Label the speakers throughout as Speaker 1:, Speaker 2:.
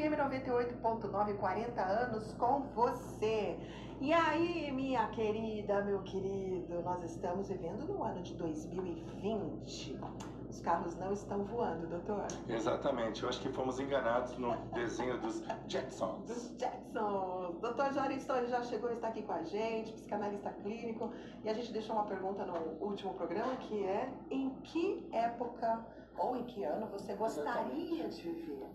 Speaker 1: FM 98.9, 40 anos com você. E aí, minha querida, meu querido, nós estamos vivendo no ano de 2020. Os carros não estão voando, doutor.
Speaker 2: Exatamente, eu acho que fomos enganados no desenho dos Jetsons.
Speaker 1: Dos Jetsons. Doutor Jório Story já chegou, está aqui com a gente, psicanalista clínico, e a gente deixou uma pergunta no último programa que é: em que época ou em que ano você gostaria de viver?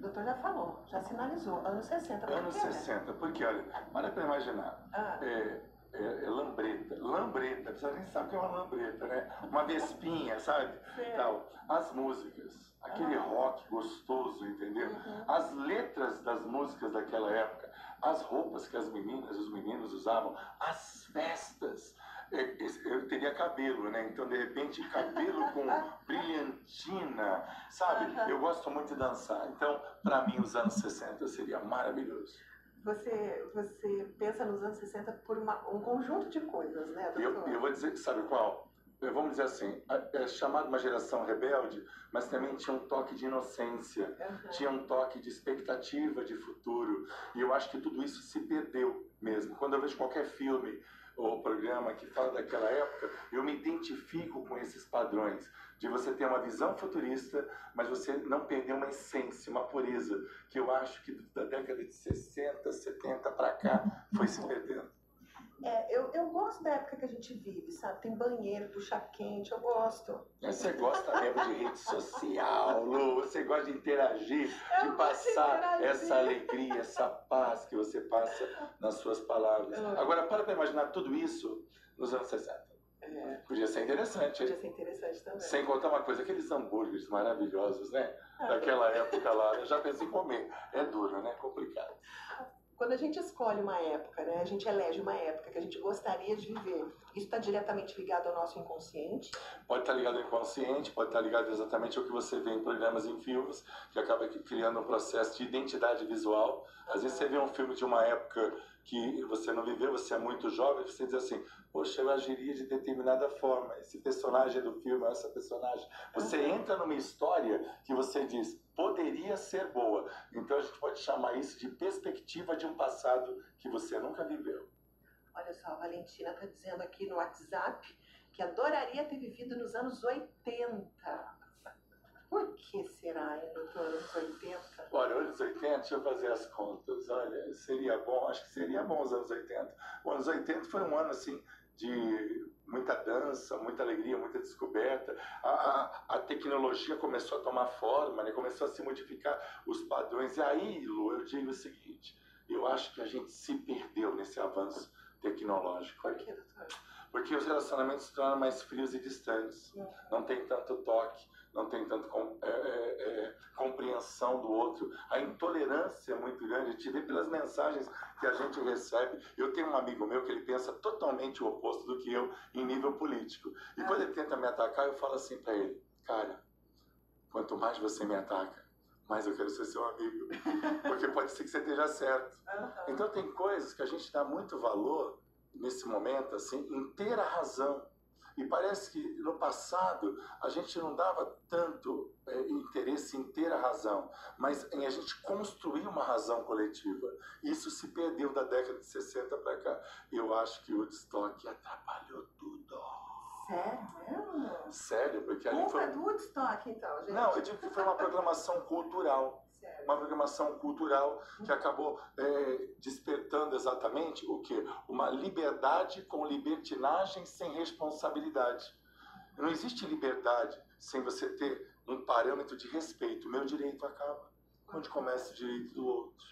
Speaker 1: O doutor já falou, já sinalizou, anos 60. por
Speaker 2: Anos
Speaker 1: quê, né?
Speaker 2: 60, porque olha, para para imaginar,
Speaker 1: Ah.
Speaker 2: é, é, é lambreta, lambreta, você nem sabe o que é uma lambreta, né? Uma vespinha, sabe?
Speaker 1: Sei.
Speaker 2: Tal. As músicas, aquele
Speaker 1: Ah.
Speaker 2: rock gostoso, entendeu?
Speaker 1: Uhum.
Speaker 2: As letras das músicas daquela época, as roupas que as meninas e os meninos usavam, as festas. Eu teria cabelo, né? Então, de repente, cabelo com brilhantina, sabe?
Speaker 1: Aham.
Speaker 2: Eu gosto muito de dançar. Então, para mim, os anos 60 seria maravilhoso.
Speaker 1: Você, você pensa nos anos 60 por uma- um conjunto de coisas, né,
Speaker 2: Eu,
Speaker 1: doutor?
Speaker 2: eu vou dizer, sabe qual? Eu- Vamos dizer assim, é chamado uma geração rebelde, mas também tinha um toque de inocência.
Speaker 1: Aham.
Speaker 2: tinha um toque de expectativa de futuro. E eu acho que tudo isso se perdeu mesmo. Quando eu vejo qualquer filme ou programa que fala daquela época, eu me identifico com esses padrões de você ter uma visão futurista, mas você não perder uma essência, uma pureza, que eu acho que da década de 60, 70 para cá foi se perdendo.
Speaker 1: É, eu, eu gosto da época que a gente vive, sabe? Tem banheiro, puxa quente, eu gosto.
Speaker 2: Mas Você gosta mesmo de rede social, Lu, você gosta de interagir,
Speaker 1: Eu
Speaker 2: de passar
Speaker 1: interagir.
Speaker 2: essa alegria, essa paz que você passa nas suas palavras.
Speaker 1: Ah.
Speaker 2: Agora, para para imaginar tudo isso nos anos 60.
Speaker 1: É,
Speaker 2: Podia ser interessante,
Speaker 1: podia ser interessante também.
Speaker 2: Sem contar uma coisa, aqueles hambúrgueres maravilhosos, né?
Speaker 1: Ah,
Speaker 2: Daquela época lá, eu já pensei em comer. É duro, né? Complicado.
Speaker 1: Quando a gente escolhe uma época, né? A gente elege uma época que a gente gostaria de viver. Isso está diretamente ligado ao nosso inconsciente.
Speaker 2: Pode estar ligado ao inconsciente, pode estar ligado exatamente ao que você vê em programas em filmes, que acaba criando um processo de identidade visual. Às vezes você vê um filme de uma época que você não viveu, você é muito jovem, você diz assim, poxa, eu agiria de determinada forma, esse personagem do filme, essa personagem. Você entra numa história que você diz, poderia ser boa. Então a gente pode chamar isso de perspectiva de um passado que você nunca viveu.
Speaker 1: Olha só, a Valentina está dizendo aqui no WhatsApp que adoraria ter vivido nos anos 80. Por que será, hein, doutor, anos 80?
Speaker 2: Olha, anos 80, deixa eu fazer as contas. Olha, seria bom, acho que seria bom os anos 80. Os anos 80 foi um ano, assim, de muita dança, muita alegria, muita descoberta. A, a, a tecnologia começou a tomar forma, né? começou a se modificar os padrões. E aí, Lu, eu digo o seguinte, eu acho que a gente se perdeu nesse avanço tecnológico.
Speaker 1: Por que, doutor?
Speaker 2: Porque os relacionamentos se tornam mais frios e distantes.
Speaker 1: Uhum.
Speaker 2: Não tem tanto toque, não tem tanta com, é, é, é, compreensão do outro. A intolerância é muito grande. A gente vê pelas mensagens que a gente recebe. Eu tenho um amigo meu que ele pensa totalmente o oposto do que eu em nível político. E
Speaker 1: Ah.
Speaker 2: quando ele tenta me atacar, eu falo assim para ele: Cara, quanto mais você me ataca, mais eu quero ser seu amigo. Porque pode ser que você esteja certo.
Speaker 1: Aham.
Speaker 2: Então tem coisas que a gente dá muito valor nesse momento, assim, em ter a razão. E parece que no passado a gente não dava tanto é, interesse em ter a razão, mas em a gente construir uma razão coletiva. Isso se perdeu da década de 60 para cá. Eu acho que o Woodstock atrapalhou tudo.
Speaker 1: Sério?
Speaker 2: Sério, porque ali
Speaker 1: Culpa
Speaker 2: foi.
Speaker 1: do Woodstock, então, gente.
Speaker 2: Não, eu digo que foi uma programação cultural. Uma programação cultural que acabou é, despertando exatamente o que? Uma liberdade com libertinagem sem responsabilidade. Não existe liberdade sem você ter um parâmetro de respeito. Meu direito acaba onde começa o direito do outro.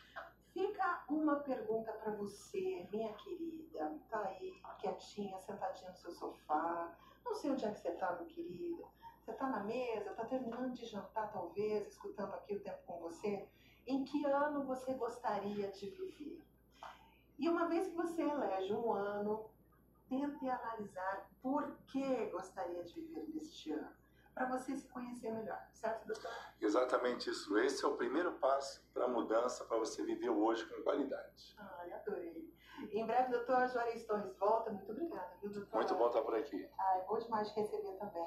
Speaker 1: Fica uma pergunta para você, minha querida. Tá aí, quietinha, sentadinha no seu sofá. Não sei onde é que você tá, meu querido. Você tá na mesa, tá terminando de jantar, talvez, escutando aqui o tempo com você. Em que ano você gostaria de viver? E uma vez que você elege um ano, tente analisar por que gostaria de viver neste ano. Para você se conhecer melhor, certo, doutor?
Speaker 2: Exatamente isso. Esse é o primeiro passo para a mudança, para você viver hoje com qualidade.
Speaker 1: Ai, adorei. Em breve, doutor Juarez Torres volta. Muito obrigada, viu, doutor?
Speaker 2: Muito bom estar por aqui.
Speaker 1: Ai, bom demais te receber também.